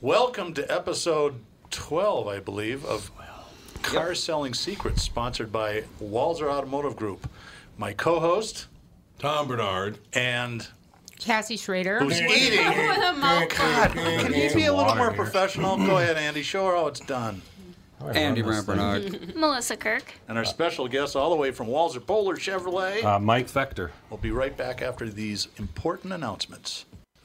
Welcome to episode 12, I believe, of Car Selling Secrets, sponsored by Walzer Automotive Group. My co host Tom Bernard. and Cassie Schrader. who's eating. With a mouthful. God, can you be a little more professional? Go ahead, Andy. Show her how it's done. Andy Brant Bernard. Melissa Kirk. And our special guest, all the way from Walzer Polar Chevrolet. Uh, Mike Vector. We'll be right back after these important announcements.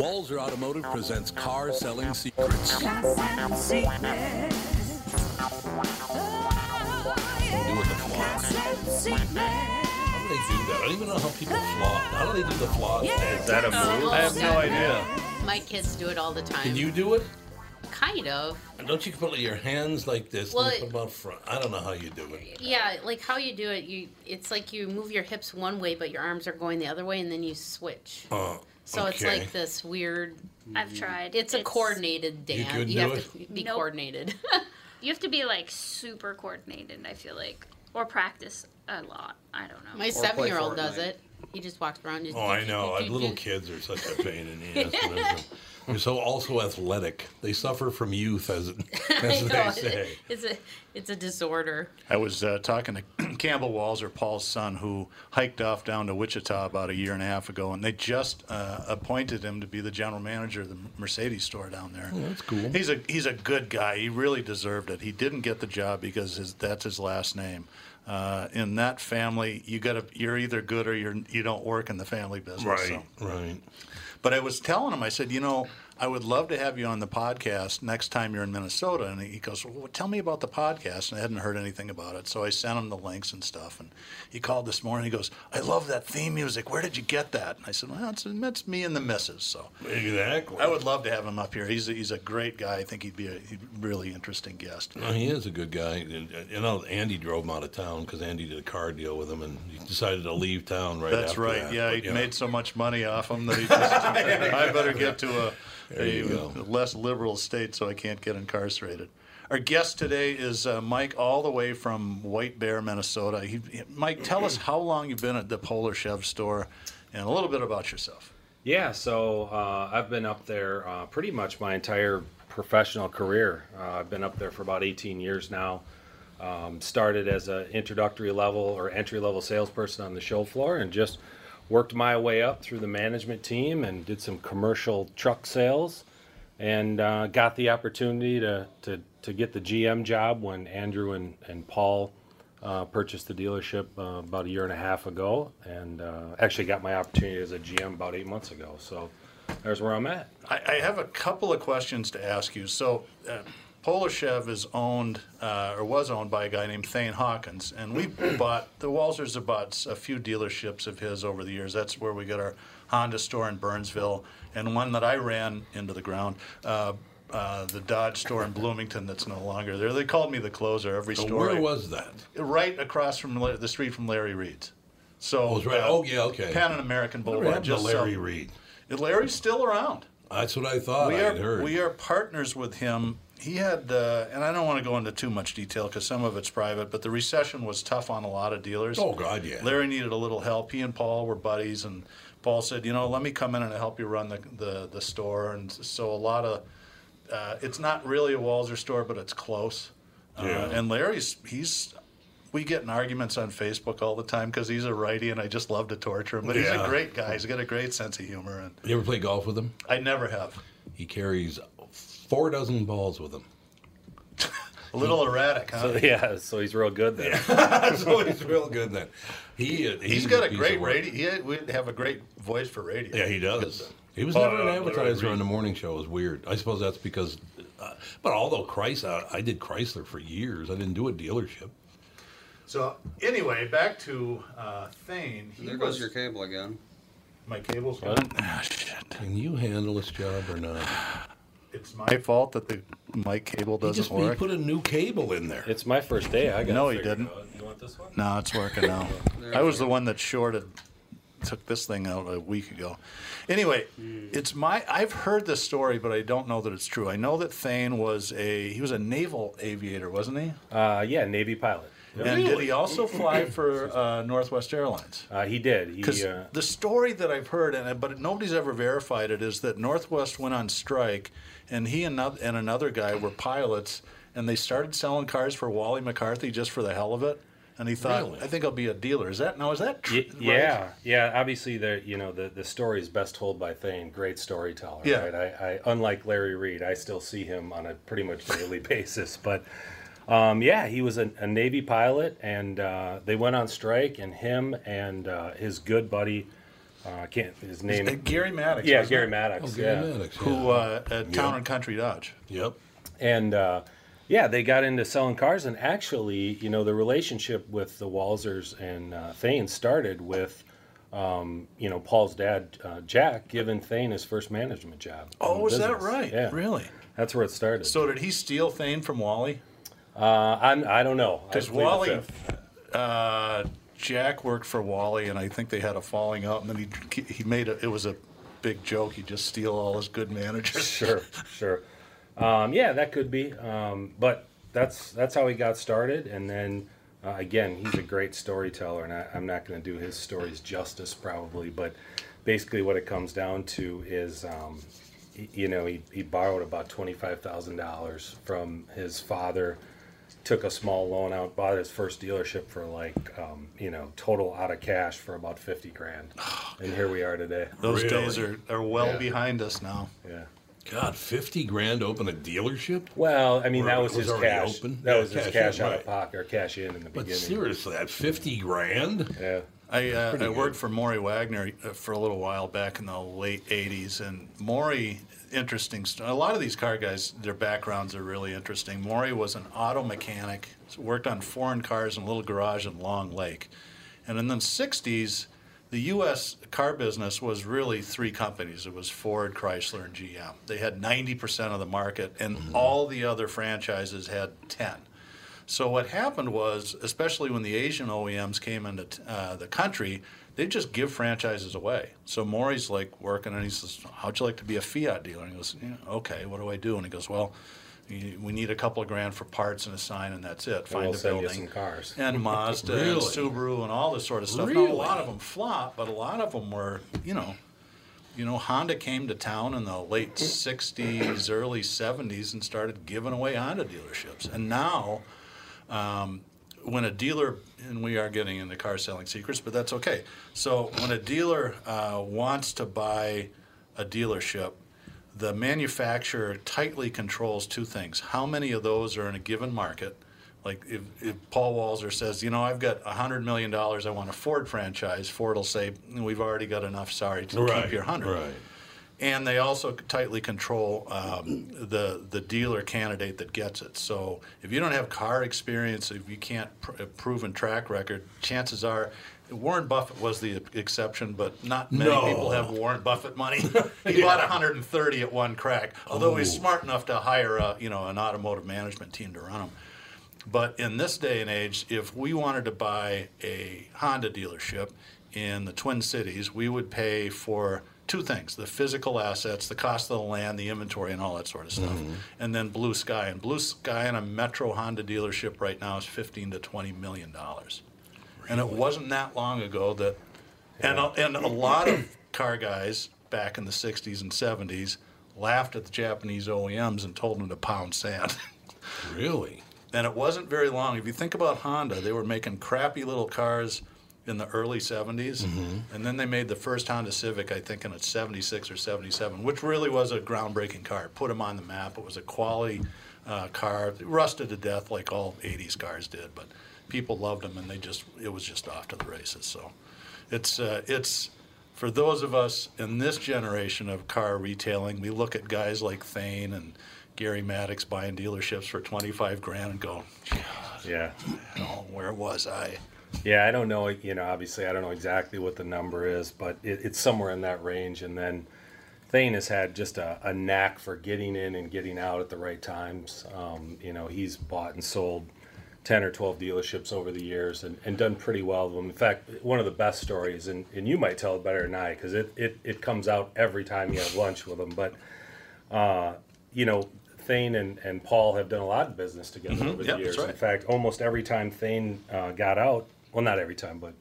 Walzer Automotive presents Car Selling Secrets. Do it the floss. How do they do that? I don't even know how people floss. How do they do the floss? Is that a move? I have no idea. My kids do it all the time. Can you do it? Kind of. And don't you put your hands like this Well, and you put them out front? I don't know how you do it. Yeah, like how you do it, you it's like you move your hips one way but your arms are going the other way and then you switch. Oh, So it's okay. like this weird I've tried. it's a coordinated You dance. could You, do have it? to be Nope. coordinated. You have to be like super coordinated. I feel like, or practice a lot. I don't know. My seven year old does it. He just walks around. Just Oh, I know. Little kids are such a pain in the ass. They're- They're so also athletic. They suffer from youth, as, as they say. It's a it's a disorder. I was uh, talking to Campbell Walzer, Paul's son, who hiked off down to Wichita about a year and a half ago, and they just uh, appointed him to be the general manager of the Mercedes store down there. that's cool. He's a he's a good guy. He really deserved it. He didn't get the job because his, that's his last name. Uh, in that family, you got to you're either good or you're you don't work in the family business. so. right. But I was telling him, I said, you know, I would love to have you on the podcast next time you're in Minnesota. And he goes, well, tell me about the podcast. And I hadn't heard anything about it. So I sent him the links and stuff. And he called this morning. He goes, I love that theme music. Where did you get that? And I said, well, it's, it's me and the missus. So Exactly. I would love to have him up here. He's a, he's a great guy. I think he'd be a he'd be really interesting guest. No, he is a good guy. And, uh, You know, Andy drove him out of town because Andy did a car deal with him, and he decided to leave town right That's right. that. Yeah, But, he made so much money off him that he just, I better get to a, There you a go. less liberal state so I can't get incarcerated. Our guest today is uh, Mike, all the way from White Bear, Minnesota. He, he- Mike, tell us how long you've been at the Polar Chev store, and a little bit about yourself. Yeah, so uh, I've been up there uh, pretty much my entire professional career. Uh, I've been up there for about 18 years now. Um, started as an introductory level or entry level salesperson on the show floor and just worked my way up through the management team and did some commercial truck sales and uh, got the opportunity to, to, to get the GM job when Andrew and, and Paul uh, purchased the dealership uh, about a year and a half ago, and uh, actually got my opportunity as a GM about eight months ago. So there's where I'm at. I, I have a couple of questions to ask you. So, Polar Chev is owned uh, or was owned by a guy named Thane Hawkins, and we bought the Walzers have bought a few dealerships of his over the years. That's where we got our Honda store in Burnsville, and one that I ran into the ground. Uh, uh, the Dodge store in Bloomington that's no longer there. They called me the closer every So store. where I- was that? right across from La- the street from Larry Reed's. So Oh, it was right- uh, oh, yeah, okay. Pan American Whatever Boulevard. Just Larry so- Reed? Larry's still around. That's what I thought we are we are partners with him. He had, uh, and I don't want to go into too much detail because some of it's private. But the recession was tough on a lot of dealers. Oh, God, yeah. Larry needed a little help. He and Paul were buddies, and Paul said, "You know, let me come in and help you run the the, the store." And so a lot of uh, it's not really a Walzer store, but it's close. Uh, Yeah. and Larry's he's. We get in arguments on Facebook all the time because he's a righty, and I just love to torture him. But he's a great guy. He's got a great sense of humor, and you ever play golf with him? I never have. He carries four dozen balls with him. A little erratic, huh? So, yeah, so he's real good there. so he's real good then. He, uh, He's got a great radio. He would have a great voice for radio. Yeah, he does. He was Oh, never an advertiser on the morning show. It was weird. I suppose that's because, uh, but although Chrysler, I did Chrysler for years. I didn't do a dealership. So anyway, back to uh, Thane. He There was, goes your cable again. My cable's gone. Ah, shit. Can you handle this job or not? It's my fault that the mic cable He doesn't just he work. put a new cable in there. It's my first day. I got. No, he didn't. out. You want this one? No, it's working now. I was the one that shorted, took this thing out a week ago. Anyway, it's my. I've heard this story, but I don't know that it's true. I know that Thane was a he was a naval aviator, wasn't he? Uh, yeah, Navy pilot. Yep. And did he also fly for uh, Northwest Airlines? Uh, he did. He, Because uh, the story that I've heard, and but nobody's ever verified it, is that Northwest went on strike, and he and another, and another guy were pilots, and they started selling cars for Wally McCarthy just for the hell of it. And he thought, Really? I think I'll be a dealer. Is that now? Is that true? Y- yeah, yeah. Obviously, the you know the the story is best told by Thane. Great storyteller. Yeah. Right? I, I unlike Larry Reed, I still see him on a pretty much daily basis. But um, yeah, he was a, a Navy pilot, and uh, they went on strike, and him and uh, his good buddy, uh, I can't his name. Uh, Gary Maddox. yeah, Gary it? Maddox. Oh, Gary yeah. Maddox, Who uh, at Town and Country Dodge. Yep. and uh, yeah, they got into selling cars, and actually, you know, the relationship with the Walzers and uh, Thane started with, um, you know, Paul's dad, uh, Jack, giving Thane his first management job. Oh, the is that right? Yeah, Really? That's where it started. So did he steal Thane from Wally? uh, I'm, I don't know. I Because Wally, uh, Jack worked for Wally, and I think they had a falling out, and then he he made a, it was a big joke. He'd just steal all his good managers. sure, sure. Um, yeah, that could be. Um, but that's that's how he got started, and then uh, again, he's a great storyteller, and I, I'm not going to do his stories justice probably, but basically, what it comes down to is. Um, you know, he, he borrowed about twenty-five thousand dollars from his father, took a small loan out, bought his first dealership for like, um, you know, total out of cash for about fifty grand, and here we are today. Those Really? days are, are well Yeah. behind us now. Yeah. God, fifty grand to open a dealership. Well, I mean, Or that was was his cash. open? That Yeah, was his cash cash in, out right. of pocket or cash in in the But beginning. seriously, at fifty grand. Yeah. I, uh, I worked for Maury Wagner uh, for a little while back in the late 80s, and Maury, interesting. St- a lot of these car guys, their backgrounds are really interesting. Maury was an auto mechanic, worked on foreign cars in a little garage in Long Lake. And in the 60s, the U.S. car business was really three companies. It was Ford, Chrysler, and GM. They had 90% of the market, and all the other franchises had 10. So what happened was, especially when the Asian OEMs came into uh, the country, they just give franchises away. So Maury's like working, and he says, "How'd you like to be a Fiat dealer?" And he goes, yeah, "Okay, what do I do?" And he goes, "Well, we need a couple of grand for parts and a sign, and that's it. Find we'll a building." some cars. And Mazda and Subaru and all this sort of stuff. Now, a lot of them flop, but a lot of them were, you know, you know, Honda came to town in the late '60s, early '70s, and started giving away Honda dealerships. And now, um, when a dealer, and we are getting into car selling secrets, but that's okay. So when a dealer uh, wants to buy a dealership, the manufacturer tightly controls two things: how many of those are in a given market. Like if, if Paul Walzer says, you know, I've got hundred million dollars, I want a Ford franchise. Ford will say, we've already got enough. Sorry to Right. keep your hundred Right. And they also tightly control um, the the dealer candidate that gets it. So if you don't have car experience, if you can't pr- a proven track record, chances are. Warren Buffett was the exception, but not many No. people have Warren Buffett money. he bought 130 at one crack, although he's Oh. smart enough to hire a, you know an automotive management team to run them. But in this day and age, if we wanted to buy a Honda dealership in the Twin Cities, we would pay for two things: the physical assets, the cost of the land, the inventory, and all that sort of stuff, mm-hmm. and then blue sky. And blue sky in a Metro Honda dealership right now is fifteen to twenty million dollars. And it wasn't that long ago that, and a, and a lot of car guys back in the '60s and '70s laughed at the Japanese OEMs and told them to pound sand. Really? And it wasn't very long. If you think about Honda, they were making crappy little cars in the early 70s. And then they made the first Honda Civic, I think, in its 76 or 77, which really was a groundbreaking car. It put them on the map. It was a quality uh, car. It rusted to death like all 80s cars did, but people loved them and they just, it was just off to the races. So it's, uh, it's, for those of us in this generation of car retailing, we look at guys like Thane and Gary Maddox buying dealerships for 25 grand and go, Yeah. oh, where was I? Yeah, I don't know. You know, obviously, I don't know exactly what the number is, but it, it's somewhere in that range. And then Thane has had just a, a knack for getting in and getting out at the right times. Um, you know, he's bought and sold 10 or 12 dealerships over the years and, and done pretty well with them. In fact, one of the best stories, and, and you might tell it better than I, because it, it, it comes out every time you have lunch with him. But, uh, you know, Thane and, and Paul have done a lot of business together over the years. right. In fact, almost every time Thane uh, got out, well, not every time, but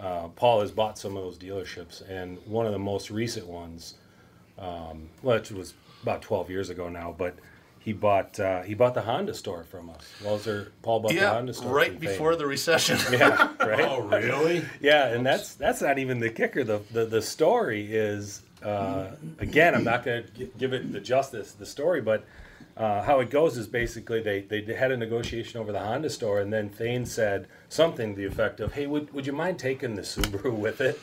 uh, Paul has bought some of those dealerships. And one of the most recent ones, um, which was about 12 years ago now, but he bought uh, he bought the Honda store from us. Walter Paul bought the Yeah, Honda store right before the recession. Yeah, right. Oh, really? Yeah, and that's that's not even the kicker. The the, the story is uh, again, I'm not going to give it the justice the story, but uh, how it goes is basically they they had a negotiation over the Honda store, and then Thane said something to the effect of, "Hey, would would you mind taking the Subaru with it?"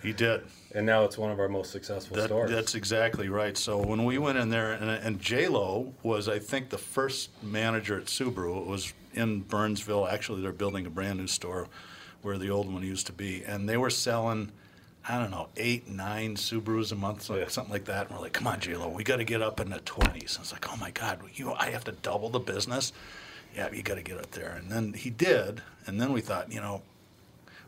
he did. And now it's one of our most successful That, stores. that's exactly right. So when we went in there, and, and J Lo was, I think, the first manager at Subaru. It was in Burnsville. Actually, they're building a brand new store where the old one used to be, and they were selling. I don't know, eight, nine Subarus a month, so- Yeah. something like that. And we're like, come on, J Lo, we got to get up in the twenties. I was like, oh my God, you, I have to double the business. Yeah, you got to get up there. And then he did, and then we thought, you know,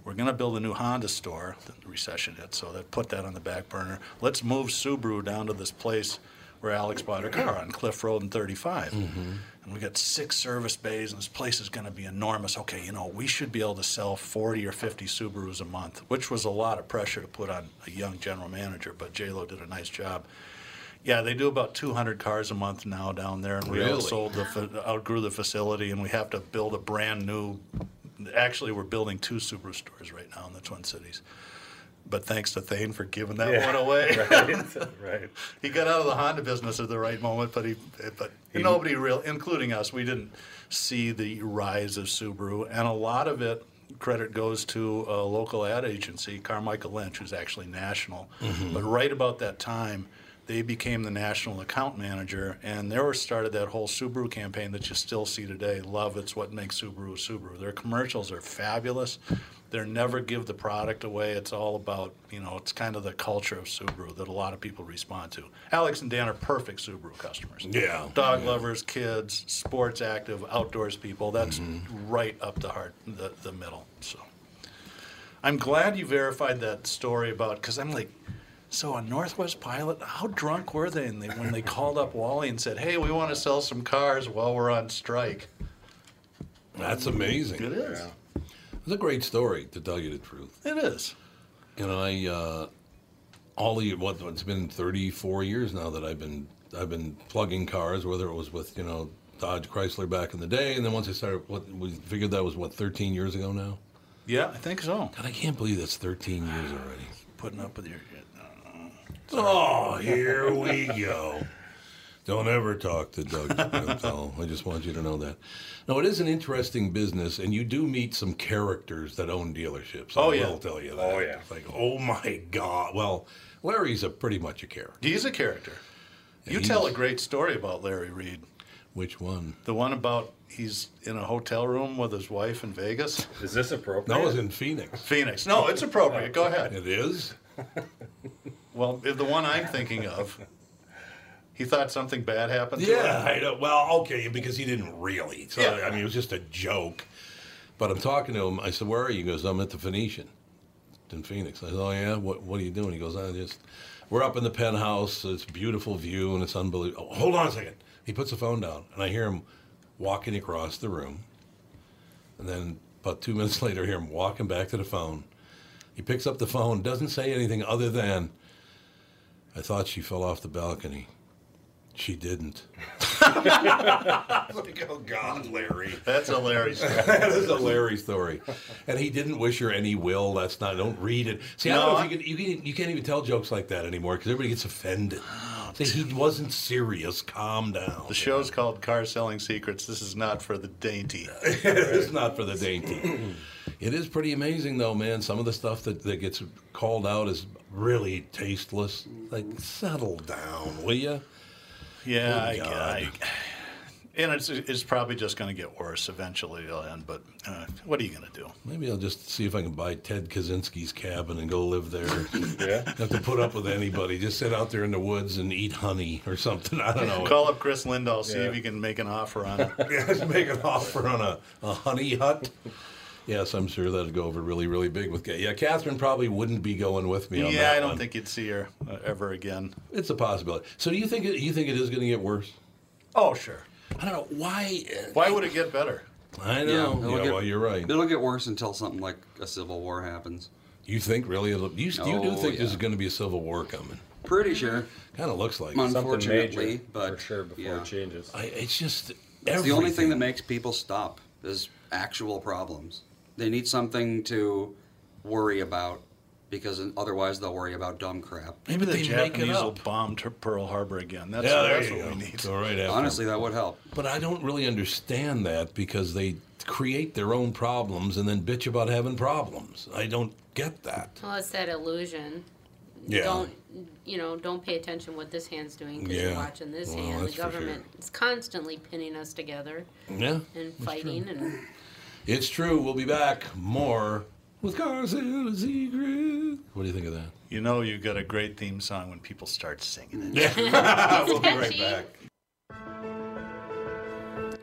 we're going to build a new Honda store. The recession hit, so they put that on the back burner. Let's move Subaru down to this place where Alex bought her car on Cliff Road and 35. Mm-hmm. And we got six service bays, and this place is going to be enormous. Okay, you know, we should be able to sell 40 or 50 Subarus a month, which was a lot of pressure to put on a young general manager, but J-Lo did a nice job. Yeah, they do about 200 cars a month now down there, and we Really? outsold the outgrew the facility, and we have to build a brand new. Actually, we're building two Subaru stores right now in the Twin Cities. But thanks to Thane for giving that Yeah. one away. right, right. he got out of the Honda business at the right moment, but he, but nobody real, including us, we didn't see the rise of Subaru, and a lot of it credit goes to a local ad agency, Carmichael Lynch, who's actually national. Mm-hmm. But right about that time, they became the national account manager, and they were started that whole Subaru campaign that you still see today. Love it's what makes Subaru Subaru. Their commercials are fabulous. They never give the product away. It's all about you know. It's kind of the culture of Subaru that a lot of people respond to. Alex and Dan are perfect Subaru customers. Yeah. Dog lovers, kids, sports active, outdoors people. That's Mm-hmm. right up the heart, the the middle. So. I'm glad you verified that story about because I'm like, so a Northwest Pilot, how drunk were they, they when they called up Wally and said, "Hey, we want to sell some cars while we're on strike." That's amazing. It is. It's a great story, to tell you the truth. It is. You know, I uh, all the what it's been 34 years now that I've been I've been plugging cars, whether it was with you know Dodge Chrysler back in the day, and then once I started, what we figured that was what 13 years ago now. Yeah, I think so. God, I can't believe that's 13 years already. Putting up with your. Oh, here we go. Don't ever talk to Doug Mantel. I just want you to know that. No, it is an interesting business, and you do meet some characters that own dealerships. Oh, I yeah. will tell you that. Oh, yeah. It's like, oh my God. Well, Larry's a pretty much a character. He's a character. You tell a great story about Larry Reed. Which one? The one about he's in a hotel room with his wife in Vegas. Is this appropriate? That was in Phoenix. Phoenix. No, it's appropriate. Go ahead. It is? Well, the one I'm thinking of, he thought something bad happened to Yeah, him. I know. Well, okay, because he didn't really. So, Yeah. I mean, it was just a joke. But I'm talking to him. I said, Where are you? He goes, I'm at the Phoenician in Phoenix. I said, Oh, yeah? What, what are you doing? He goes, I just we're up in the penthouse. It's a beautiful view and it's unbelievable. Oh, hold on a second. He puts the phone down, and I hear him walking across the room. And then about two minutes later, I hear him walking back to the phone. He picks up the phone, doesn't say anything other than, I thought she fell off the balcony. She didn't. like, oh God, Larry. That's hilarious. that is a Larry story. And he didn't wish her any will. That's not. Don't read it. See, I don't know if you can. You, can, you can't even tell jokes like that anymore because everybody gets offended. Oh, Say he wasn't serious. Calm down. The show's called Car Selling Secrets. This is not for the dainty. it's not for the dainty. it is pretty amazing, though, man. Some of the stuff that, that gets called out is really tasteless. Like, settle down, will you? Yeah, I, Good I, and it's, it's probably just going to get worse eventually. It'll end, but uh, what are you going to do? Maybe I'll just see if I can buy Ted Kaczynski's cabin and go live there. Yeah. have to put up with anybody. Just sit out there in the woods and eat honey or something. I don't know. Call up Chris Lindahl, see Yeah. if you can make an offer on it. Yeah, just make an offer on a, a honey hut. Yes, I'm sure that'd go over really, really big with. Ca- Yeah, Catherine probably wouldn't be going with me on yeah, that I don't one. think you'd see her uh, ever again. it's a possibility. So, do you think it, you think it is going to get worse? Oh, sure. I don't know why. Why would it get better? I Yeah, know. it'll Yeah, get- well, you're right. It'll get worse until something like a civil war happens. You think really? It'll, you, you do Oh, think yeah. there's going to be a civil war coming? Pretty sure. Kind of looks like. it. Something Unfortunately, major, but, for sure before yeah. it changes. I, it's just It's the only thing that makes people stop is actual problems. They need something to worry about because otherwise they'll worry about dumb crap. Maybe the they Japanese will bomb Pearl Harbor again. That's, Yeah, there that's you what go. we need. Go right after 'em. Honestly, that would help. But I don't really understand that because they create their own problems and then bitch about having problems. I don't get that. Well, it's that illusion. Yeah. Don't you know? Don't pay attention what this hand's doing because Yeah. you're watching this Well, hand. The for sure. government is constantly pinning us together Yeah, and fighting and it's true. We'll be back more with Cars and Secret. What do you think of that? You know, you've got a great theme song when people start singing it. Yeah, we'll be right back.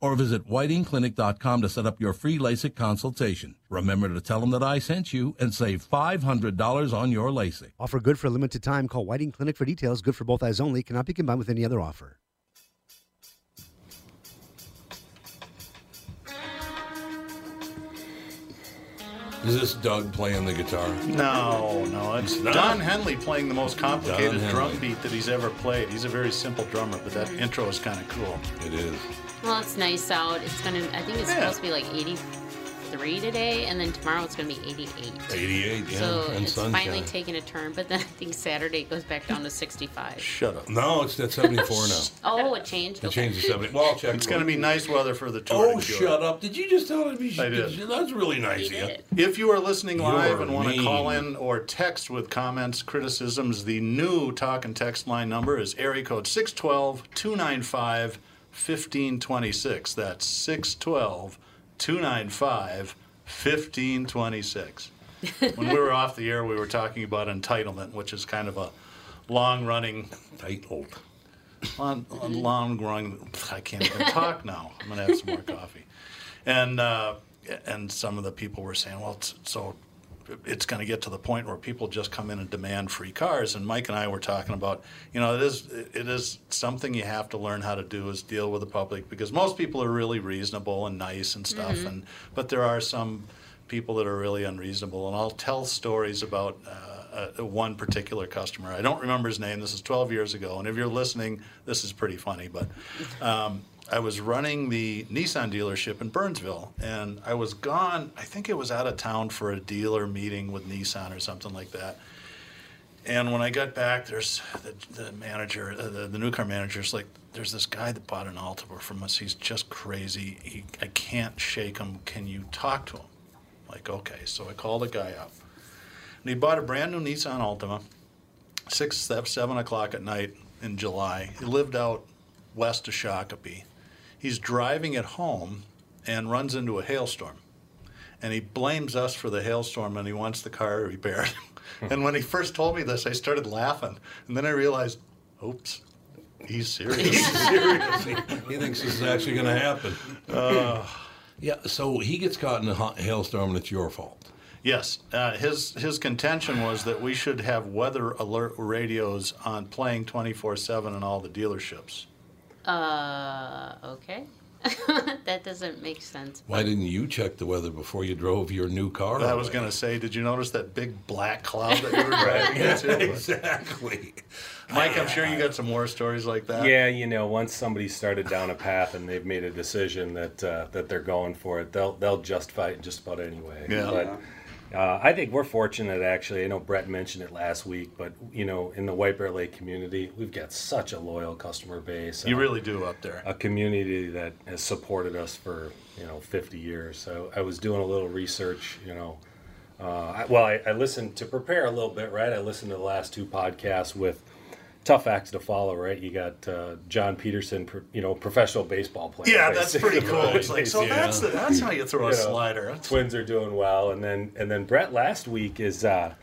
or visit whitingclinic.com to set up your free LASIK consultation. Remember to tell them that I sent you and save $500 on your LASIK. Offer good for a limited time. Call Whiting Clinic for details. Good for both eyes only. Cannot be combined with any other offer. Is this Doug playing the guitar? No, no, it's not? Don Henley playing the most complicated drum beat that he's ever played. He's a very simple drummer, but that intro is kind of cool. It is. Well, it's nice out. It's gonna. I think it's Yeah. supposed to be like 83 today, and then tomorrow it's going to be 88. 88, yeah, So and it's sunshine. finally taking a turn, but then I think Saturday it goes back down to 65. Shut up. No, it's at 74 now. Oh, it changed. It Okay. changed to 70. Well, I'll check. It's going to be nice weather for the tour. Oh, de shut up. Did you just tell it? I did. That's really nice He of you. did. If you are listening live You're and want to call in or text with comments, criticisms, the new talk and text line number is area code 612 295 1526. That's 612 295 1526. When we were off the air, we were talking about entitlement, which is kind of a long running, Titled. long, long run. I can't even talk now. I'm going to have some more coffee. And, uh, and some of the people were saying, well, it's, so it's going to get to the point where people just come in and demand free cars. And Mike and I were talking about, you know, it is it is something you have to learn how to do is deal with the public because most people are really reasonable and nice and stuff, and but there are some people that are really unreasonable. And I'll tell stories about. Uh, uh, one particular customer. I don't remember his name. This is 12 years ago. And if you're listening, this is pretty funny. But um, I was running the Nissan dealership in Burnsville, and I was gone. I think it was out of town for a dealer meeting with Nissan or something like that. And when I got back, there's the, the manager, uh, the, the new car manager. manager's like, there's this guy that bought an Altima from us. He's just crazy. He, I can't shake him. Can you talk to him? Like, okay. So I called the guy up. And he bought a brand new Nissan Altima, six, seven o'clock at night in July. He lived out west of Shakopee. He's driving it home and runs into a hailstorm. And he blames us for the hailstorm and he wants the car repaired. and when he first told me this, I started laughing. And then I realized, oops, he's serious. Seriously. he thinks this is actually going to happen. yeah, so he gets caught in a ha- hailstorm and it's your fault. Yes, uh, his his contention was that we should have weather alert radios on playing 24/7 in all the dealerships. Uh, okay. that doesn't make sense. Why didn't you check the weather before you drove your new car? I was going to say, did you notice that big black cloud that you were driving into? exactly. Mike, I'm sure you got some more stories like that. Yeah, you know, once somebody started down a path and they've made a decision that uh, that they're going for it, they'll they'll justify it just about anyway. Yeah. But uh, I think we're fortunate, actually. I know Brett mentioned it last week, but you know, in the White Bear Lake community, we've got such a loyal customer base. You uh, really do up there. a community that has supported us for you know 50 years. So I was doing a little research, you know. Uh, I, well, I, I listened to prepare a little bit, right? I listened to the last two podcasts with tough acts to follow, right? You got uh, John Peterson, you know, professional baseball player. Yeah, that's pretty cool. It's like, so Yeah. that's the, that's how you throw a know, slider. That's- Twins are doing well, and then and then Brett last week is, uh,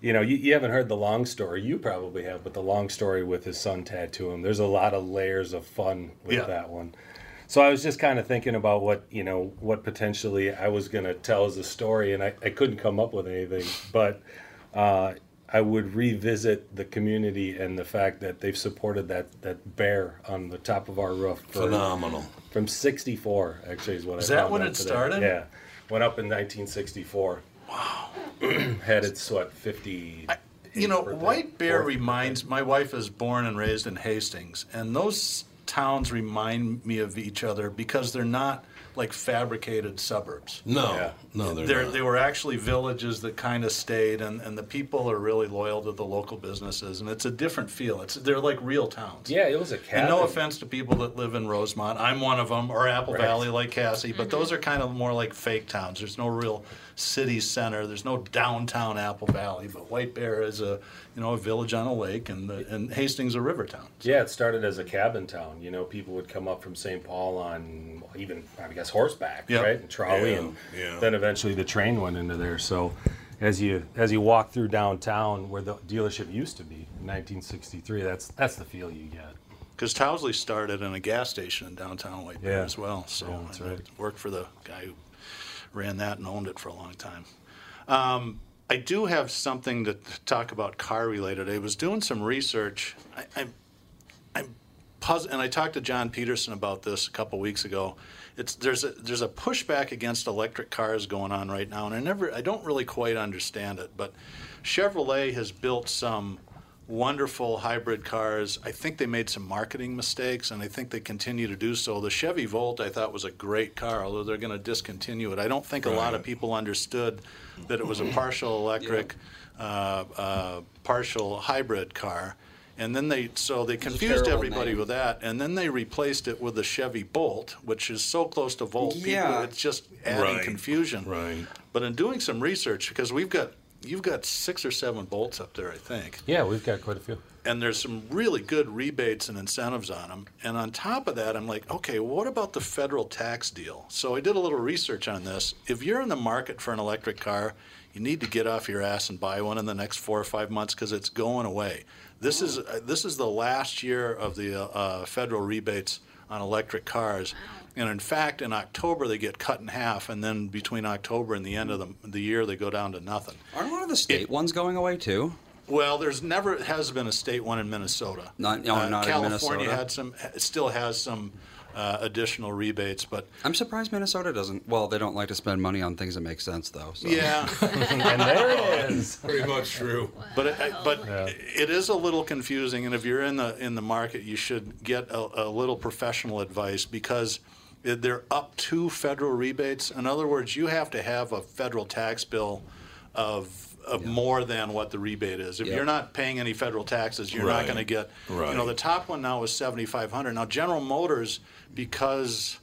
you know, you, you haven't heard the long story. You probably have, but the long story with his son tattoo him. There's a lot of layers of fun with Yeah. that one. So I was just kind of thinking about what you know, what potentially I was going to tell as a story, and I, I couldn't come up with anything, but. Uh, I would revisit the community and the fact that they've supported that, that bear on the top of our roof for, Phenomenal. from 64 actually is what Is I that found when it today. started? Yeah. Went up in 1964. Wow. Had its what 50 You know, White Bear fourth reminds my wife is born and raised in Hastings, and those towns remind me of each other because they're not like fabricated suburbs. No, Yeah. no, they're, They're, not. they were actually villages that kind of stayed, and, and the people are really loyal to the local businesses, and it's a different feel. It's they're like real towns. Yeah, it was a cabin. And no offense to people that live in Rosemount, I'm one of them, or Apple Right. Valley like Cassie, but mm-hmm. those are kind of more like fake towns. There's no real city center. There's no downtown Apple Valley, but White Bear is a you know a village on a lake, and the, and Hastings a river town. Yeah, it started as a cabin town. You know, people would come up from St. Paul on even, I guess, horseback, Yep. right, and trolley, Yeah, and yeah. then eventually the train went into there. So, as you as you walk through downtown where the dealership used to be in 1963, that's that's the feel you get. Because Tousley started in a gas station in downtown White Bear Yeah. as well. So Yeah, that's I right. worked for the guy who ran that and owned it for a long time. Um, I do have something to talk about car related. I was doing some research. I, I'm, I'm puzzled, and I talked to John Peterson about this a couple weeks ago. It's there's a there's a pushback against electric cars going on right now, and I never I don't really quite understand it. But Chevrolet has built some wonderful hybrid cars. I think they made some marketing mistakes, and I think they continue to do so. The Chevy Volt I thought was a great car, although they're going to discontinue it. I don't think a lot of people understood that it was a partial electric, uh, uh, partial hybrid car. And then they, so they confused everybody name. with that, and then they replaced it with the Chevy Bolt, which is so close to Volt. people- Yeah. it's just adding Right. confusion. Right. But in doing some research, because we've got, you've got six or seven bolts up there, I think Yeah, we've got quite a few. and there's some really good rebates and incentives on them. And on top of that, I'm like, okay, what about the federal tax deal? So I did a little research on this. If you're in the market for an electric car, you need to get off your ass and buy one in the next four or five months because it's going away. This is uh, this is the last year of the uh, uh, federal rebates on electric cars. And in fact, in October they get cut in half, and then between October and the end of the, the year they go down to nothing. Aren't one of the state ones going away too? Well, there's never has been a state one in Minnesota. Not- no, Uh, not in California Minnesota. had some, it still has some uh, additional rebates, but I'm surprised Minnesota doesn't. Well, they don't like to spend money on things that make sense, though. So. yeah, And there it is. Pretty much true. but it, but it is a little confusing. And if you're in the in the market, you should get a, a little professional advice because they're up to federal rebates. In other words, you have to have a federal tax bill of. Of more than what the rebate is. If Yeah. you're not paying any federal taxes, you're not going to get. You know, the top one now is 7,500. Now, General Motors, because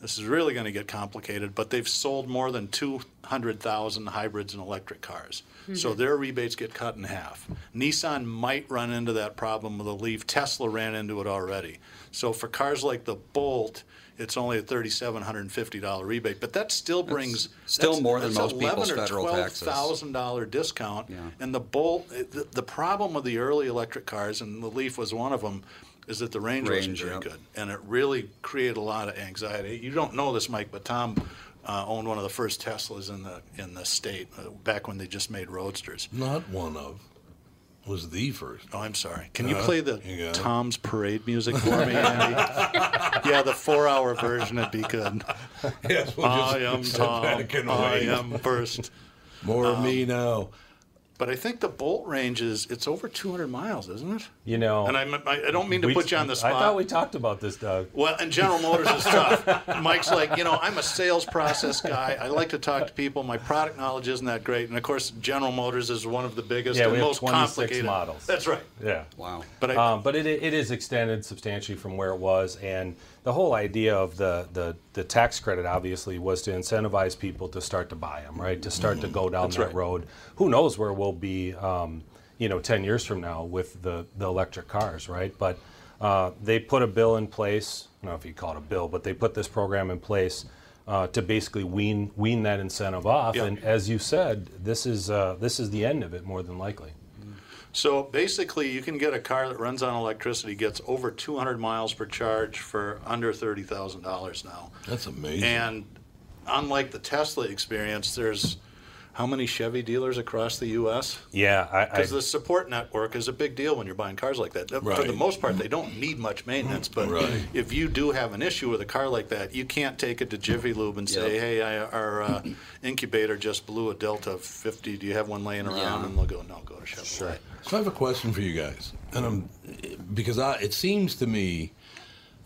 this is really going to get complicated, but they've sold more than 200,000 hybrids and electric cars. Hmm. So their rebates get cut in half. Nissan might run into that problem with a Leaf. Tesla ran into it already. So for cars like the Bolt, it's only a $3,750 rebate, but that still brings still that's- more than that's most people's 11 or federal taxes. thousand dollar discount. Yeah. And the Bolt, the, the problem with the early electric cars, and the Leaf was one of them, is that the range, wasn't very yep. good, and it really created a lot of anxiety. You don't know this, Mike, but Tom uh, owned one of the first Teslas in the in the state uh, back when they just made roadsters. Not one of. Was the first. Oh, I'm sorry. Can you Uh, play the you got it. Tom's Parade music for me, Andy? yeah, the four-hour version would be good. Yes, we'll I just am sit Tom. back and I am first. More of Um, me now. But I think the Bolt range is it's over 200 miles, isn't it? You know, And I'm, I, I don't mean to we- put you on the spot. I thought we talked about this, Doug. Well, and General Motors is tough. Mike's like, you know, I'm a sales process guy. I like to talk to people. My product knowledge isn't that great. And of course, General Motors is one of the biggest Yeah, and we have most 26 complicated models. That's right. Yeah. Wow. But I, Um, but it, it is extended substantially from where it was, and the whole idea of the, the, the tax credit obviously was to incentivize people to start to buy them, right? To start to go down That's that right. road. Who knows where we'll be, um, you know, ten years from now with the, the electric cars, right? But uh, they put a bill in place. I don't know if you call it a bill, but they put this program in place. Uh, to basically wean wean that incentive off, and as you said, this is uh, this is the end of it more than likely. So basically, you can get a car that runs on electricity, gets over 200 miles per charge for under $30,000 now. That's amazing. And unlike the Tesla experience, there's how many Chevy dealers across the U.S.? Yeah, I, I Because the support network is a big deal when you're buying cars like that. For the most part, they don't need much maintenance, but Right. if you do have an issue with a car like that, you can't take it to Jiffy Lube and say, Yep. "Hey, I, our uh, incubator just blew a Delta 50. Do you have one laying around?" Yeah. And they'll go, "No, go to Chevrolet." Sure. So I have a question for you guys, and I'm because I, it seems to me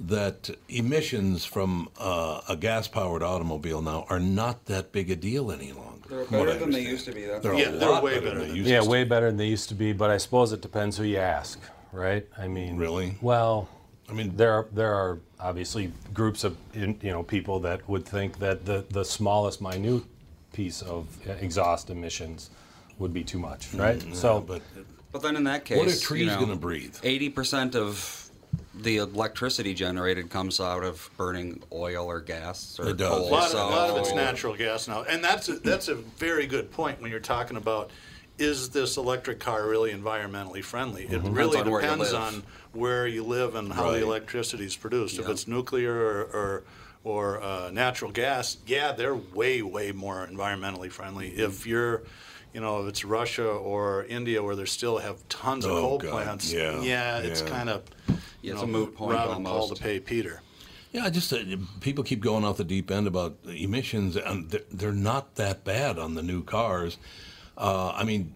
that emissions from uh, a gas-powered automobile now are not that big a deal any longer. They're from better than they used to be. That's They're Yeah, they're way better better than they than- used Yeah, to way better than they used to be, but I suppose it depends who you ask, right? I mean, Really? Well, I mean, there are there are obviously groups of you know people that would think that the the smallest minute piece of exhaust emissions would be too much, right? so, but But then in that case, what are trees you know, going to breathe? Eighty percent of the electricity generated comes out of burning oil or gas or It does. coal. A lot, of, so a lot of it's natural gas now, and that's a, that's a very good point when you're talking about is this electric car really environmentally friendly? It really Depends on where you depends live. on where you live and how Right. the electricity is produced. If it's nuclear or or, or uh, natural gas, yeah, they're way way more environmentally friendly. Mm-hmm. If you're you know, if it's Russia or India where they still have tons of Oh, coal God. plants, Yeah, it's yeah. kind of you it's know, a moot point robbing Paul almost. to pay Peter. Yeah, just uh, people keep going off the deep end about emissions, and they're, they're not that bad on the new cars. Uh, I mean,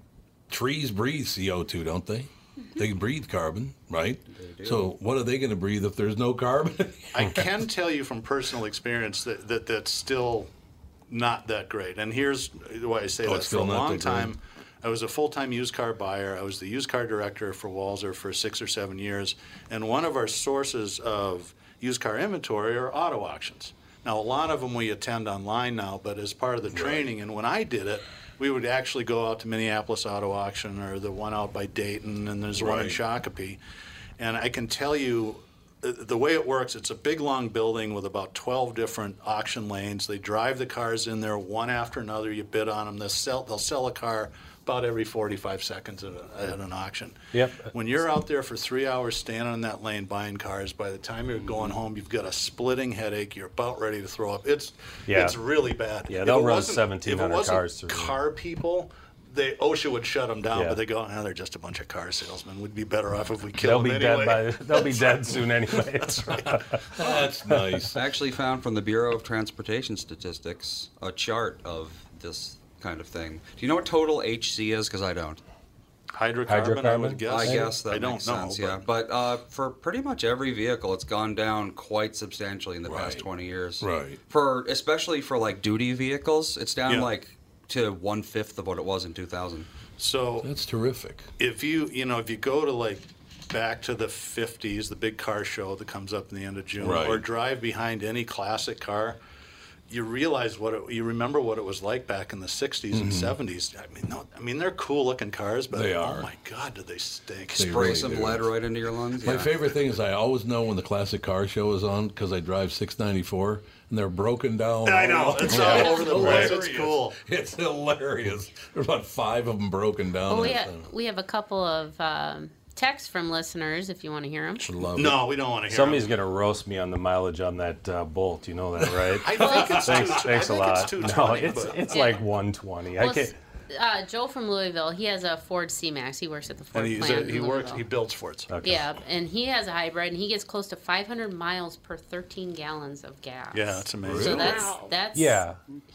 trees breathe CO two, don't they? They breathe carbon, right? So what are they going to breathe if there's no carbon? I can tell you from personal experience that, that that's still not that great. And here's why I say Oh, that. For a long great. time, I was a full time used car buyer. I was the used car director for Walzer for six or seven years. And one of our sources of used car inventory are auto auctions. Now, a lot of them we attend online now, but as part of the training, and when I did it, we would actually go out to Minneapolis Auto Auction or the one out by Dayton, and there's one in Shakopee. And I can tell you the way it works, it's a big long building with about 12 different auction lanes. They drive the cars in there one after another. You bid on them. They'll sell, they'll sell a car about every 45 seconds at, a, at an auction. Yep. When you're out there for three hours standing in that lane buying cars, by the time you're going home, you've got a splitting headache. You're about ready to throw up. It's Yeah. it's really bad. Yeah, they'll run wasn't- 1,700 if it wasn't cars through. Car people. They, OSHA would shut them down, Yeah. but they go, oh, they're just a bunch of car salesmen. We'd be better off if we killed They'll be them dead by. They'll be dead soon anyway. That's right. That's nice. I actually found from the Bureau of Transportation Statistics a chart of this kind of thing. Do you know what total HC is? Because I don't. Hydrocarbon, I Hydrocarbon? would guess. I guess that I don't makes know. sense. but- Yeah, but uh, for pretty much every vehicle, it's gone down quite substantially in the past twenty years. Right. For especially for like duty vehicles, it's down Yeah. like to one fifth of what it was in two thousand. So That's terrific. if you you know if you go to like back to the 50s the big car show that comes up in the end of june Right. or drive behind any classic car you realize what it, you remember what it was like back in the 60s and 70s i mean no, i mean they're cool looking cars but Mm-hmm. They oh my god do they stink They Spray really some do. lead right into your lungs. My yeah. favorite thing is I always know when the classic car show is on because I drive 694 and they're broken down. i know all it's over. all over the place it's cool It's hilarious. There's about five of them broken down. Well, we, and ha- uh, we have a couple of um, texts from listeners if you want to hear them. I love it. no we don't want to hear Somebody's 'em. gonna roast me on the mileage on that uh, Bolt. You know that, right? i think it's thanks, too, thanks I a think lot. it's too no, it's but- it's Yeah. like 120. I can't. S- uh, Joe from Louisville, he has a Ford C-Max. He works at the Ford and he's plant a, he works he builds forts Okay. Yeah, and he has a hybrid, and he gets close to 500 miles per 13 gallons of gas. yeah that's amazing So that's that's Yeah.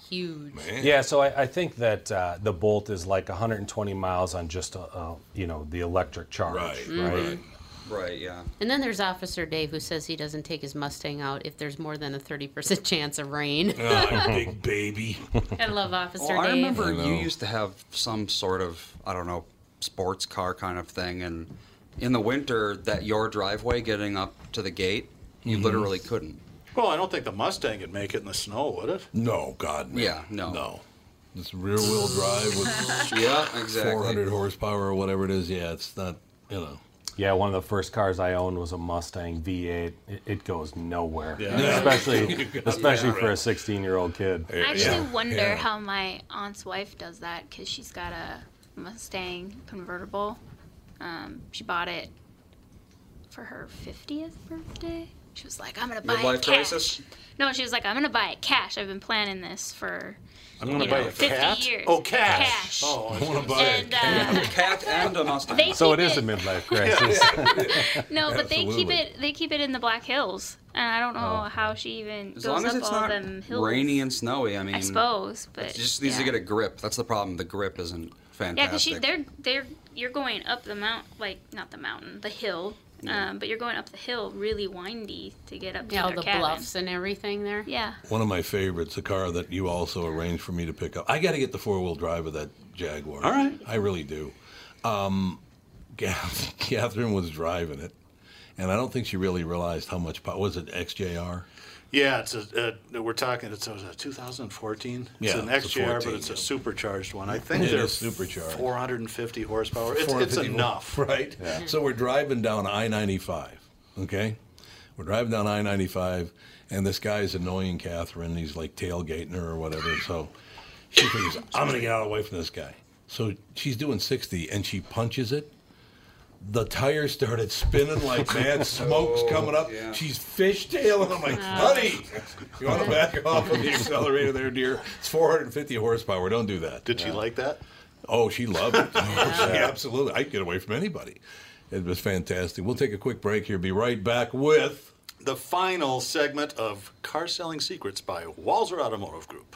huge. Yeah, so I, I think that uh, the Bolt is like 120 miles on just a, uh, you know the electric charge, Right, Mm-hmm. right. Right. Yeah. And then there's Officer Dave who says he doesn't take his Mustang out if there's more than a 30% chance of rain. Ah, big baby. I love Officer Oh, I Dave. remember I you used to have some sort of I don't know sports car kind of thing, and in the winter, that your driveway getting up to the gate, you Mm-hmm. literally couldn't. well i don't think the mustang could make it in the snow would it No, God, no. Yeah, no. No. This rear wheel drive with Yeah, exactly. 400 horsepower or whatever it is. Yeah, it's not, you know. Yeah, one of the first cars I owned was a Mustang V8. It, it goes nowhere, Yeah. especially especially for a 16 year old kid. I actually Yeah, wonder yeah. how my aunt's wife does that because she's got a Mustang convertible. Um, she bought it for her 50th birthday. She was like, I'm going to buy Midlife it cash. crisis? No, she was like, I'm going to buy it cash. I've been planning this for i'm gonna you buy know, a 50 cat years. oh cash, Cash. oh I I want to gonna buy And, it. uh, Cat and a Mustang. So it keep a midlife crisis. No, but they keep it. They keep it in the Black Hills, and I don't know Oh. how she even as goes long as up it's all not them hills. rainy and snowy, I mean, I suppose, but it just needs yeah. to get a grip. That's the problem. The grip isn't fantastic. Yeah, because they're they're you're going up the mount like not the mountain, the hill, um, but you're going up the hill really windy to get up to yeah, all their the cabin. bluffs and everything there. Yeah, One of my favorites, a car that you also arranged for me to pick up. I got to get the four wheel drive of that Jaguar. All right. I really do. Um, Catherine was driving it, and I don't think she really realized how much power. Was it XJR? Yeah, it's a, uh, we're talking, it's a 2014. It's Yeah, an it's a XJR, 14, but it's a yeah. supercharged one. I think It they're is supercharged. 450 horsepower. It's, it's 450 enough. right? So we're driving down I ninety five. Okay, we're driving down I ninety five, and this guy's annoying Catherine. He's like tailgating her or whatever. So she figures I'm gonna get out of the way from this guy. So she's doing sixty, and she punches it. The tires started spinning like mad. Oh, smoke's coming up. yeah. She's fishtailing. I'm like, uh. honey, you want to back off of the accelerator there, dear? It's 450 horsepower. Don't do that. Did she like that? Oh, she loved it. Oh, she absolutely. I'd get away from anybody. It was fantastic. We'll take a quick break here. Be right back with. The final segment of Car Selling Secrets by Walser Automotive Group.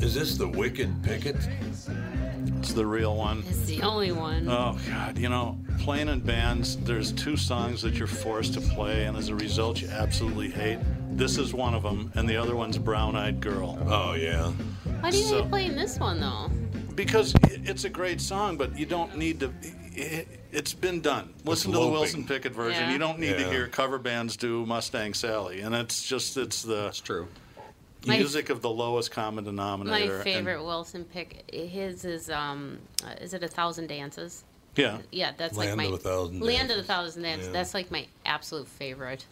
Is this the Wicked Pickett? It's the real one. It's the only one. Oh God, you know, playing in bands, there's two songs that you're forced to play, and as a result, you absolutely hate. This is one of them, and the other one's Brown Eyed Girl. Oh yeah. Why do you So- like playing this one though? Because it's a great song, but you don't need to. It, it's been done. Listen to the. Wilson Pickett version. Yeah. You don't need to hear cover bands do Mustang Sally, and it's just it's the That's true. My- music of the lowest common My denominator. and- favorite Wilson pick, his is um, uh, is it a thousand dances? yeah, Yeah, that's Land like my of a Thousand Land Dances. of a Thousand Dances. Yeah. That's like my absolute favorite.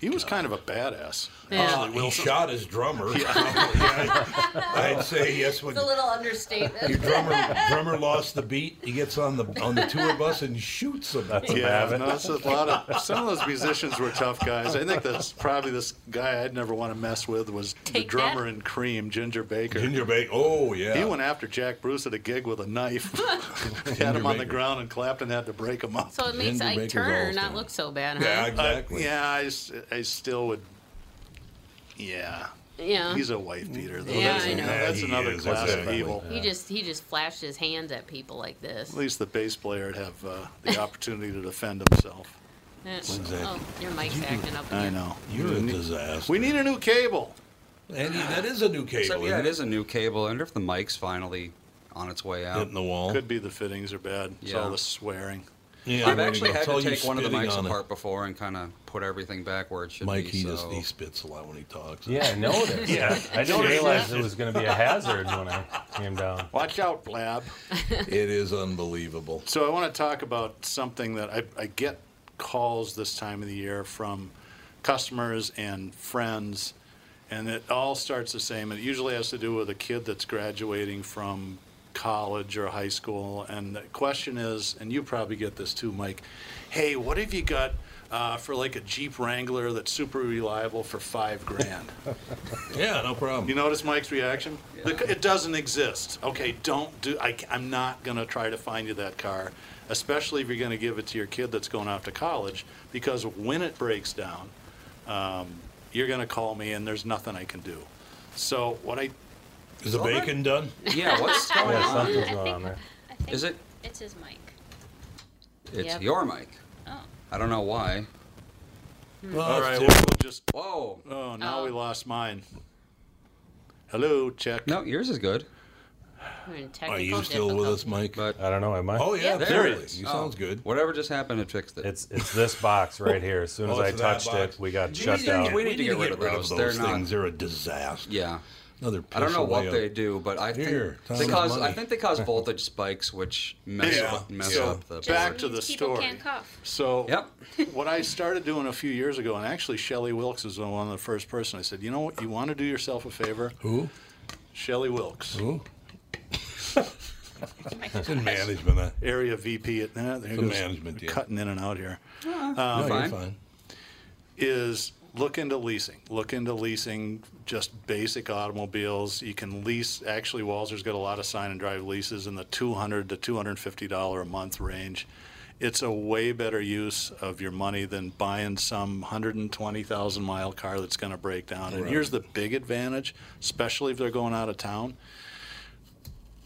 He was kind of a badass. Yeah. Uh, he shot his drummer. Yeah, I'd say yes. When It's a little understatement. your drummer drummer lost the beat, he gets on the on the tour bus and shoots him. That's Yeah, habit. no, that's a lot of some of those musicians were tough guys. I think that's probably this guy I'd never want to mess with was the drummer that. in Cream, Ginger Baker. Ginger Bake. Oh yeah. He went after Jack Bruce at a gig with a knife. had him on the ground, and Clapton had to break him up. So it makes Ginger Ike Baker's Turner not look so bad, huh? Yeah, Uh, exactly. yeah, I, s- I still would. Yeah, Yeah. he's a wife beater though. Yeah, that's, I know. that's Yeah, another is, class of exactly. evil. He just he just flashed his hands at people like this. At least the bass player would have uh, the opportunity to defend himself. Exactly. Oh, your mic's acting up I know. You're a we, need, disaster. we need a new cable. Andy, that is a new cable. So, yeah, isn't it is a new cable. I wonder if the mic's finally on its way out. Hitting the wall. Could be the fittings are bad. It's all the swearing. Yeah, I've actually had It's to take one of the mics on it. apart before and kind of put everything back where it should Mike, be. he so. just he spits a lot when he talks. Yeah, I noticed. Yeah. I didn't realize it was going to be a hazard when I came down. Watch out, Blab. it is unbelievable. So I want to talk about something that I, I get calls this time of the year from customers and friends, and it all starts the same. It usually has to do with a kid that's graduating from college or high school, and the question is, and you probably get this too, Mike. Hey, what have you got uh, for like a Jeep Wrangler that's super reliable for five grand? Yeah, no problem. You notice Mike's reaction? The- It doesn't exist. Okay, don't do. I, am not going to try to find you that car, especially if you're going to give it to your kid that's going off to college, because when it breaks down, um, you're going to call me, and there's nothing I can do. So what I is the bacon done? Yeah, what's going Yeah, on? something's going on there. I think Is it? It's his mic. It's Yep. your mic. Oh. I don't know why. Hmm. Well, all that's right, we'll, just. Whoa. Oh, now Oh. we lost mine. Hello, check. No, yours is good. We're in Are you still with us, difficulty. Mike? But I don't know. Am I? oh yeah, there apparently. it is. You Oh. sounds good. Whatever just happened, it fixed it. It's it's this box right here. As soon oh, as Oh, I it's that touched box. it, we got We shut need- down. we need to get rid of those. They're not- things. They're a disaster. yeah. Another I don't know what up. they do, but I think Here, they Tom's cause. I think they cause voltage spikes, which mess Yeah. up, mess So, up the. back to the People story. can't cough. So Yep. what I started doing a few years ago, and actually Shelley Wilkes was one of the first person. I said, you know what, you want to do yourself a favor? Who? Shelley Wilkes, Who? It's in management. Huh? area VP at uh, there The management deal. cutting in and out here. no, fine. you're fine. is look into leasing. Look into leasing just basic automobiles. You can lease. Actually, Walser's got a lot of sign and drive leases in the two hundred to two hundred fifty dollar a month range. It's a way better use of your money than buying some hundred and twenty thousand mile car that's going to break down. And here's the big advantage, especially if they're going out of town.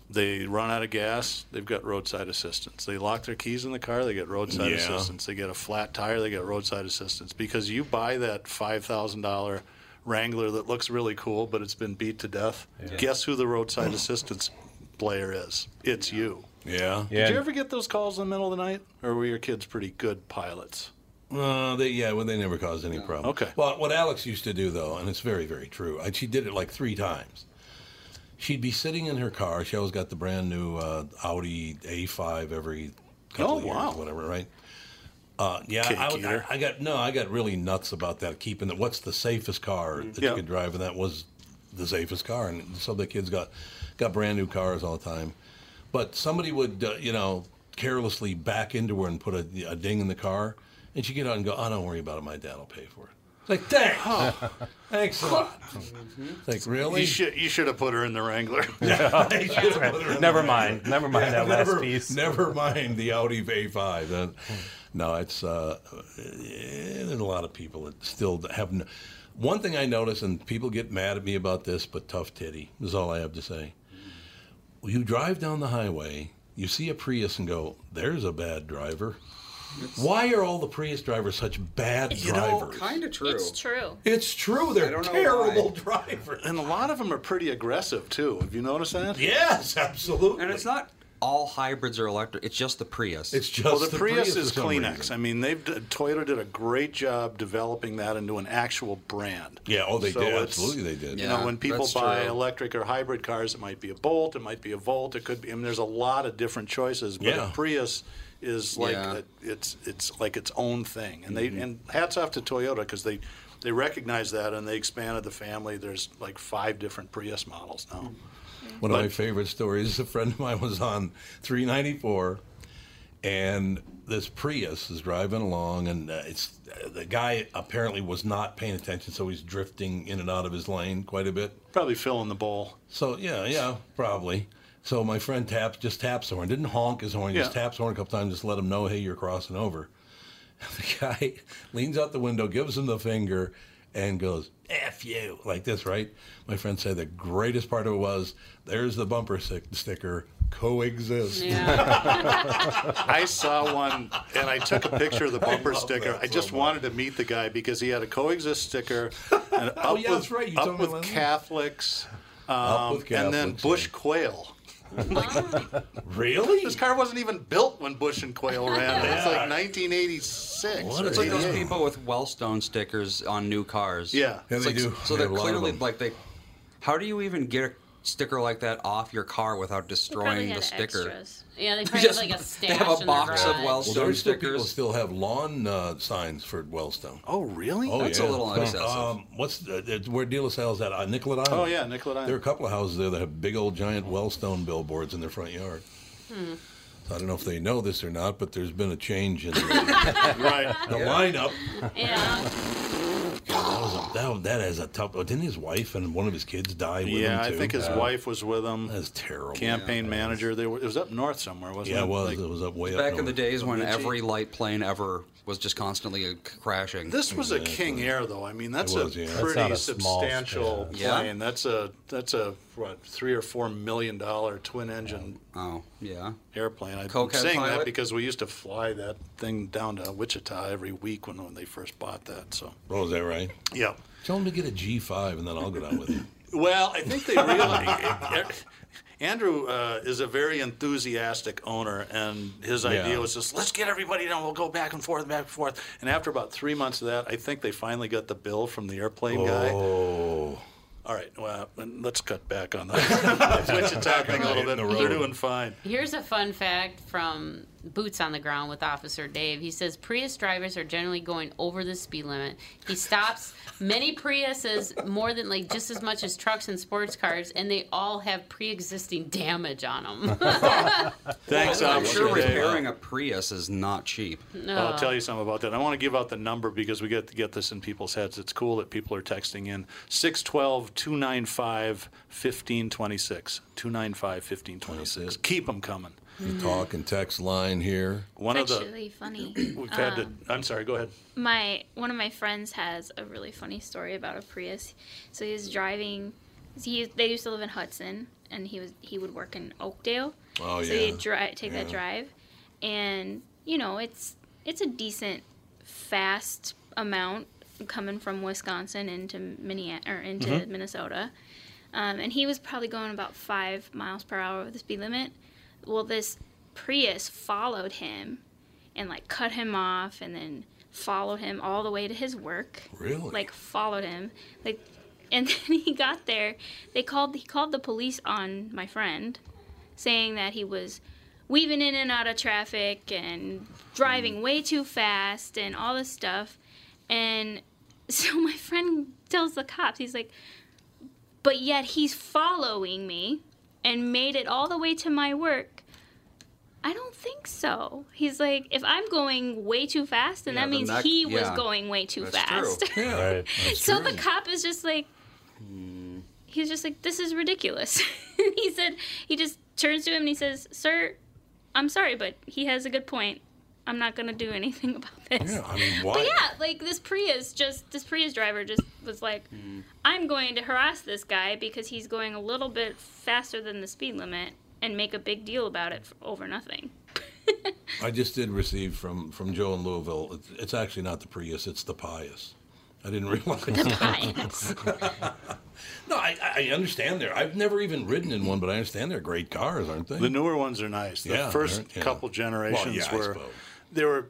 They run out of gas, they've got roadside assistance. They lock their keys in the car, they get roadside Yeah. assistance. They get a flat tire, they get roadside assistance. Because you buy that $5,000 Wrangler that looks really cool, but it's been beat to death. Guess who the roadside assistance player is? It's you. Yeah. Yeah. Did you ever get those calls in the middle of the night? Or were your kids pretty good pilots? Uh, they, yeah, well, they never caused any problem. Okay. Well, what Alex used to do, though, and it's very, very true, and she did it like three times. She'd be sitting in her car. She always got the brand new uh, Audi A5 every couple Oh, of years, wow. whatever, right? Uh, yeah, I, I. I got no, I got really nuts about that. Keeping the, what's the safest car that Yeah. you could drive, and that was the safest car. And so the kids got got brand new cars all the time. But somebody would, uh, you know, carelessly back into her and put a, a ding in the car, and she'd get out and go, "Oh, don't worry about it. My dad will pay for it." It's like, thanks, thanks a lot. It's like, really? You should, you should have put her in the Wrangler. I should've put her in Never the- mind. Never mind that never, last piece. Never mind the Audi A5. No, it's uh, eh, there's a lot of people that still have. No, one thing I notice, and people get mad at me about this, but tough titty is all I have to say. Well, you drive down the highway, you see a Prius, and go, "There's a bad driver." Why are all the Prius drivers such bad You know, drivers? Kind of true. It's true. It's true. They're terrible why. drivers. And a lot of them are pretty aggressive, too. Have you noticed that? Yes, absolutely. And it's not all hybrids are electric. It's just the Prius. It's just Well, the, the Prius, for is Kleenex. reason. I mean, they've Toyota did a great job developing that into an actual brand. Yeah, oh, they So did. Absolutely, they did. You know, when people buy true. electric or hybrid cars, it might be a Bolt, it might be a Volt, it could be. I mean, there's a lot of different choices. But Yeah. a Prius is like Yeah. a, it's it's like its own thing, and Mm-hmm. they and hats off to Toyota because they they recognize that and they expanded the family. There's like five different Prius models now. One of my favorite stories. A friend of mine was on 394, and this Prius is driving along, and uh, it's uh, the guy apparently was not paying attention, so he's drifting in and out of his lane quite a bit. Probably filling the bowl. So yeah, yeah, probably. So my friend taps just taps the horn, didn't honk his horn, just taps the horn a couple times, just let him know, hey, you're crossing over. The guy leans out the window, gives him the finger, and goes, F you, like this, right? My friend said the greatest part of it was there's the bumper stick- sticker, coexist. I saw one and I took a picture of the bumper love sticker. I just much. wanted to meet the guy because he had a coexist sticker and up Oh, yeah, with, that's right. You up told with about. Catholics, um, Up with and then Bush yeah. Quayle. Really? This car wasn't even built when Bush and Quayle ran. It's like 1986. What It's like those 88. people with Wellstone stickers on new cars. Yeah. Yeah, It's they like, do. So They they're have a lot of clearly like they. How do you even get a sticker like that off your car without They destroying had the sticker? extras. Yeah, they probably Just- have like a they have a in box their of garage. Well, Wellstone there's still people still have lawn uh, signs for Wellstone. Oh, really? Oh, That's yeah. a little excessive. Um, what's the, uh, where De La Salle's at? Uh, Nicollet Island. Oh, yeah, Nicollet Island. There are a couple of houses there that have big old giant Wellstone billboards in their front yard. Hmm. I don't know if they know this or not, but there's been a change in the, right. the lineup. Yeah. That, was a, that, that is a tough. Oh, didn't his wife and one of his kids die with him Yeah, I think his Uh, wife was with him. That's terrible. Campaign manager. They were. It was up north somewhere, wasn't it? Yeah, it? it was. Like- it was up way up Back in north. the days when Bemidji. every light plane ever was just constantly uh, crashing. This was a King Air, though. I mean, that's was, a yeah. Pretty not a substantial scale. Yeah. plane. That's a that's a what three or four million dollar twin engine oh yeah. airplane. I'm Cokehead saying that because we used to fly that thing down to Wichita every week when, when they first bought that. So Oh, is that right? yeah. Tell them to get a G5 and then I'll go down with him. Well, I think they realize Andrew uh, is a very enthusiastic owner, and his idea Yeah. was just let's get everybody down. We'll go back and forth, back and forth. And after about three months of that, I think they finally got the bill from the airplane guy. Oh, All right, well, let's cut back on that. Switch the topic a little bit. They're doing fine. Here's a fun fact from Boots on the Ground with Officer Dave. He says Prius drivers are generally going over the speed limit. He stops many Priuses more than like just as much as trucks and sports cars, and they all have pre-existing damage on them. Thanks, Officer Dave. I'm sure repairing a Prius is not cheap. no. I'll tell you something about that. I want to give out the number because we get to get this in people's heads. It's cool that people are texting in 612 295 1526. 295 1526. Keep them coming. The talk and text line here. One It's of the. actually funny. We've had to. I'm sorry, go ahead. my one of my friends has a really funny story about a Prius. So he was driving. He they used to live in Hudson, and he was he would work in Oakdale. Oh, so yeah. he'd dri- take that drive, and you know it's it's a decent fast amount coming from Wisconsin into Minneapolis or into Mm-hmm. Minnesota. Um, and he was probably going about five miles per hour over the speed limit. Well, this Prius followed him and like cut him off and then followed him all the way to his work. Really? Like followed him. Like and then he got there. They called he called the police on my friend saying that he was weaving in and out of traffic and driving way too fast and all this stuff. And so my friend tells the cops, he's like, but yet he's following me and made it all the way to my work. I don't think so. He's like, if I'm going way too fast, then Yeah, that means that- he was going way too That's true. fast. Yeah. Right. so the cop is just like, hmm. he's just like, this is ridiculous. he said, he just turns to him and he says, Sir, I'm sorry, but he has a good point. I'm not going to do anything about this. Yeah, I mean, why? But yeah, like this Prius, just this Prius driver just was like, hmm. I'm going to harass this guy because he's going a little bit faster than the speed limit and make a big deal about it for, over nothing. I just did receive from, from Joe in Louisville. It's, it's actually not the Prius, it's the Pius. I didn't realize. Bias. no, I, I understand they're. I've never even ridden in one, but I understand they're great cars, aren't they? The newer ones are nice. The Yeah, 1st yeah. couple generations Well, yeah, were suppose. they were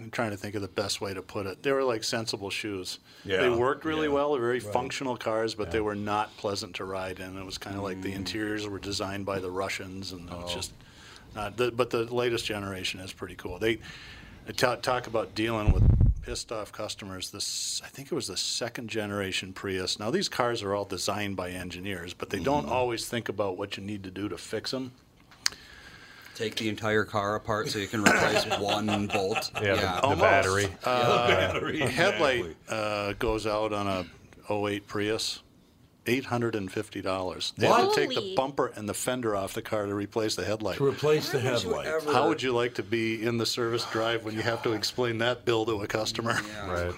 I'm trying to think of the best way to put it. They were like sensible shoes. Yeah, They worked really yeah, well. They're very functional cars, but they were not pleasant to ride in. It was kind of like Mm. the interiors were designed by the Russians, and it was Oh. just not. The, but the latest generation is pretty cool. They, they talk, talk about dealing with pissed off customers. This I think it was the second generation Prius. Now these cars are all designed by engineers, but they Mm-hmm. don't always think about what you need to do to fix them. Take the entire car apart so you can replace one bolt. Yeah, the- the battery. Uh, battery, a headlight uh, goes out on a 08 Prius. Eight hundred and fifty dollars. They have to take the bumper and the fender off the car to replace the headlight. to replace the Why would headlight. ever- How would you like to be in the service drive when you have to explain that bill to a customer? Yeah. Right.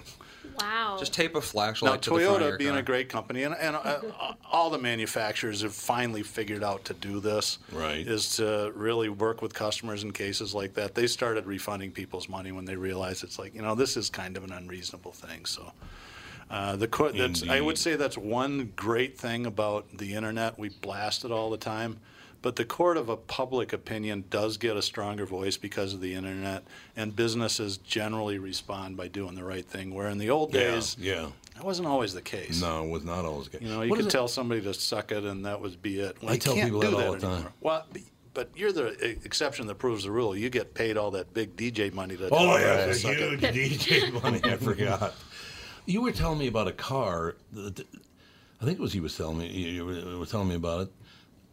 Wow. Just tape a flashlight Now, to the front of Toyota being car. a great company, and, and uh, all the manufacturers have finally figured out to do this. Right. Is to really work with customers in cases like that. They started refunding people's money when they realized it's like, you know, this is kind of an unreasonable thing. So. Uh, the co- that's, I would say that's one great thing about the internet. We blast it all the time, but the court of a public opinion does get a stronger voice because of the internet, and businesses generally respond by doing the right thing. Where in the old Yeah, days, yeah. that wasn't always the case. No, it was not always good. You know, you What could is it- tell somebody to suck it, and that would be it. Well, I you tell can't people do that all that the time. anymore. Well, but you're the exception that proves the rule. You get paid all that big DJ money to. Oh yeah, to the suck it. huge DJ money. I forgot. You were telling me about a car. That, I think it was you was telling me. You, you you were telling me about it.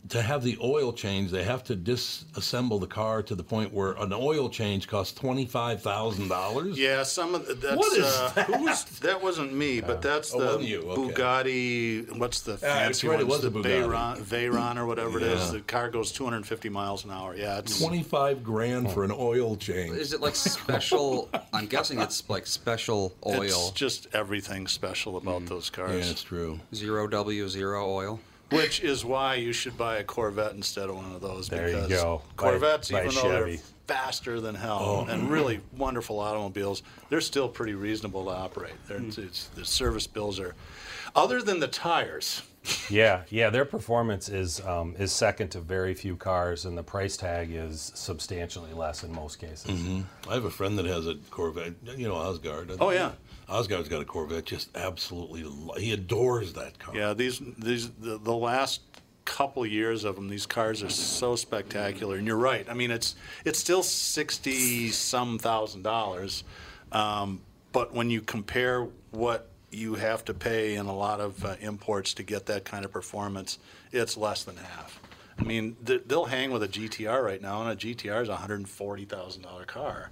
To have the oil change, they have to disassemble the car to the point where an oil change costs twenty five thousand dollars. Yeah, some of the, that's What is uh, that? who was that wasn't me, but that's Oh, the you, okay. Bugatti. What's the that's fancy right, it was the a Bugatti. Veyron, Veyron or whatever it is. The car goes 250 miles an hour. Yeah, it's Twenty five grand for an oil change. Is it like special? I'm guessing it's like special it's oil, just everything special about those cars. yeah, cars. it's true. zero W zero oil. Which is why you should buy a Corvette instead of one of those. There you because go. Corvettes, buy even though they're faster than hell Oh. and really wonderful automobiles, they're still pretty reasonable to operate. They're, Hmm. it's, the service bills are, other than the tires. Yeah, yeah, their performance is um, is second to very few cars, and the price tag is substantially less in most cases. I have a friend that has a Corvette. You know Osgard. Oh, yeah. Osgard's got a Corvette. Just absolutely, lo- he adores that car. Yeah, these these the, the last couple years of them, these cars are so spectacular. And you're right. I mean, it's it's still sixty some thousand dollars, um, but when you compare what you have to pay in a lot of uh, imports to get that kind of performance, it's less than half. I mean, th- they'll hang with a GTR right now, and a GTR is a hundred and forty thousand dollar car.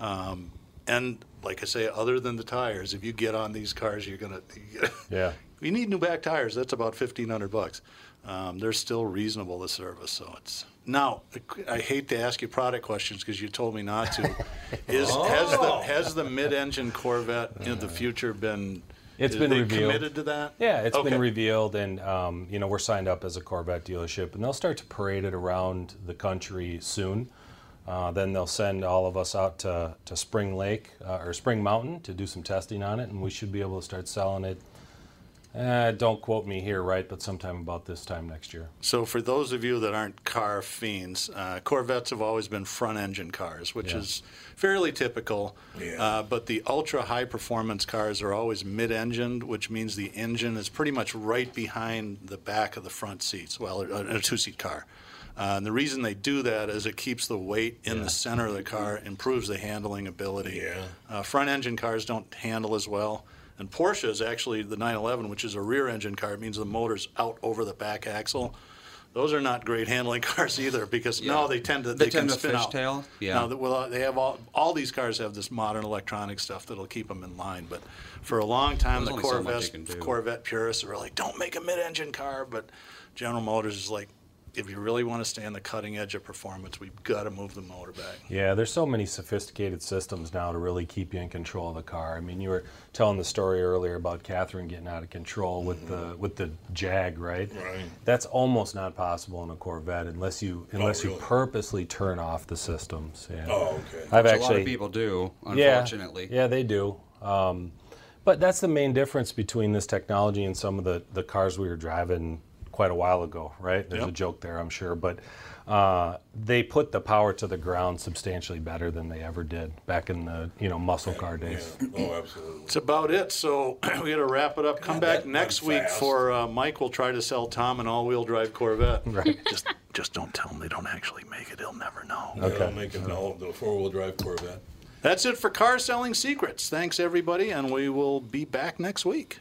Um, and like I say, other than the tires, if you get on these cars, you're gonna. Yeah. You need new back tires. That's about fifteen hundred bucks. Um, they're still reasonable to service, so it's. Now, I hate to ask you product questions because you told me not to. Is has the Oh. has the mid-engine Corvette in the future been? It's is been revealed. committed to that? Yeah, it's Okay. been revealed, and um, you know we're signed up as a Corvette dealership, and they'll start to parade it around the country soon. Uh, then they'll send all of us out to, to Spring Lake uh, or Spring Mountain to do some testing on it, and we should be able to start selling it. Uh, don't quote me here, right? But sometime about this time next year. So, for those of you that aren't car fiends, uh, Corvettes have always been front engine cars, which Yeah. is fairly typical. Uh, but the ultra high performance cars are always mid engined, which means the engine is pretty much right behind the back of the front seats, well, in a two seat car. Uh, and the reason they do that is it keeps the weight in the center of the car, improves the handling ability. Yeah. Uh, front engine cars don't handle as well. And Porsche is actually the 911, which is a rear engine car. It means the motor's out over the back axle. Those are not great handling cars either because Yeah. no, they tend to They they, tend can to spin out. fishtail? Yeah. Now, that- well, they have all all these cars have this modern electronic stuff that'll keep them in line. But for a long time, There's the so Corvette do. Corvette purists were like, "Don't make a mid-engine car." But General Motors is like, if you really want to stay on the cutting edge of performance, we've got to move the motor back. Yeah, there's so many sophisticated systems now to really keep you in control of the car. I mean, you were telling the story earlier about Catherine getting out of control with the with the Jag, right? Right. That's almost not possible in a Corvette unless you unless you really? purposely turn off the systems. Yeah. Oh, okay. I've Which actually a lot of people do, yeah, unfortunately. Yeah, they do. Um, but that's the main difference between this technology and some of the, the cars we were driving quite a while ago, right? There's a joke there, I'm sure. But uh, they put the power to the ground substantially better than they ever did back in the you know muscle car days. Oh, absolutely. That's about it. So we got to wrap it up. Come back next week fast. for uh, Mike will try to sell Tom an all-wheel drive Corvette. Right. Just just don't tell him they don't actually make it. He'll never know. Okay. I'll make it all the four-wheel drive Corvette. That's it for Car Selling Secrets. Thanks everybody, and we will be back next week.